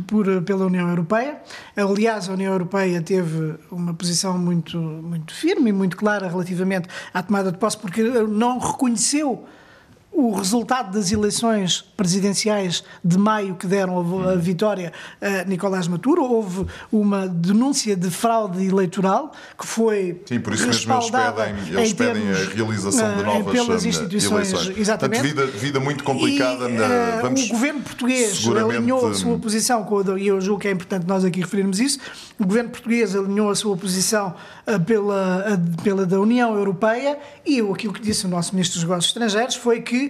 por, pela União Europeia. Aliás, a União Europeia teve uma posição muito, muito firme e muito clara relativamente à tomada de posse, porque não reconheceu o resultado das eleições presidenciais de maio que deram a, vitória a Nicolás Maduro. Houve uma denúncia de fraude eleitoral que foi Sim, por isso mesmo eles pedem, eles pedem termos, a realização de novas pelas eh, instituições, eleições. Exatamente. Portanto, vida, vida muito complicada. E, na, eh, vamos o governo português alinhou a sua posição, e eu julgo que é importante nós aqui referirmos isso, o governo português alinhou a sua posição eh, pela, pela da União Europeia e aquilo que disse o nosso Ministro dos Negócios Estrangeiros foi que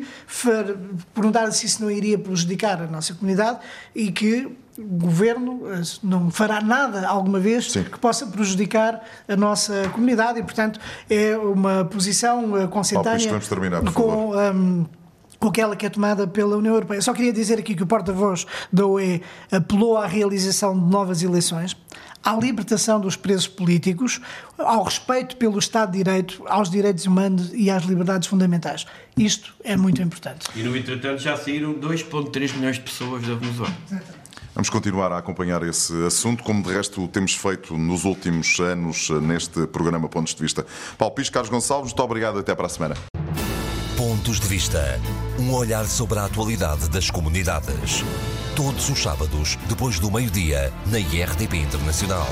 perguntar se isso não iria prejudicar a nossa comunidade e que o governo eh, não fará nada alguma vez Sim. que possa prejudicar a nossa comunidade e, portanto, é uma posição eh, consentânea Paulo, terminar, por com. Um, com aquela que é tomada pela União Europeia. Só queria dizer aqui que o porta-voz da UE apelou à realização de novas eleições à libertação dos presos políticos, ao respeito pelo Estado de Direito, aos direitos humanos e às liberdades fundamentais. Isto é muito importante. E, no entretanto, já saíram 2,3 milhões de pessoas da Venezuela. Vamos continuar a acompanhar esse assunto, como de resto temos feito nos últimos anos neste programa Pontos de Vista. Paulo Pis, Carlos Gonçalves, muito obrigado. Até para a semana. Pontos de Vista. Um olhar sobre a atualidade das comunidades. Todos os sábados, depois do meio-dia, na IRTP Internacional.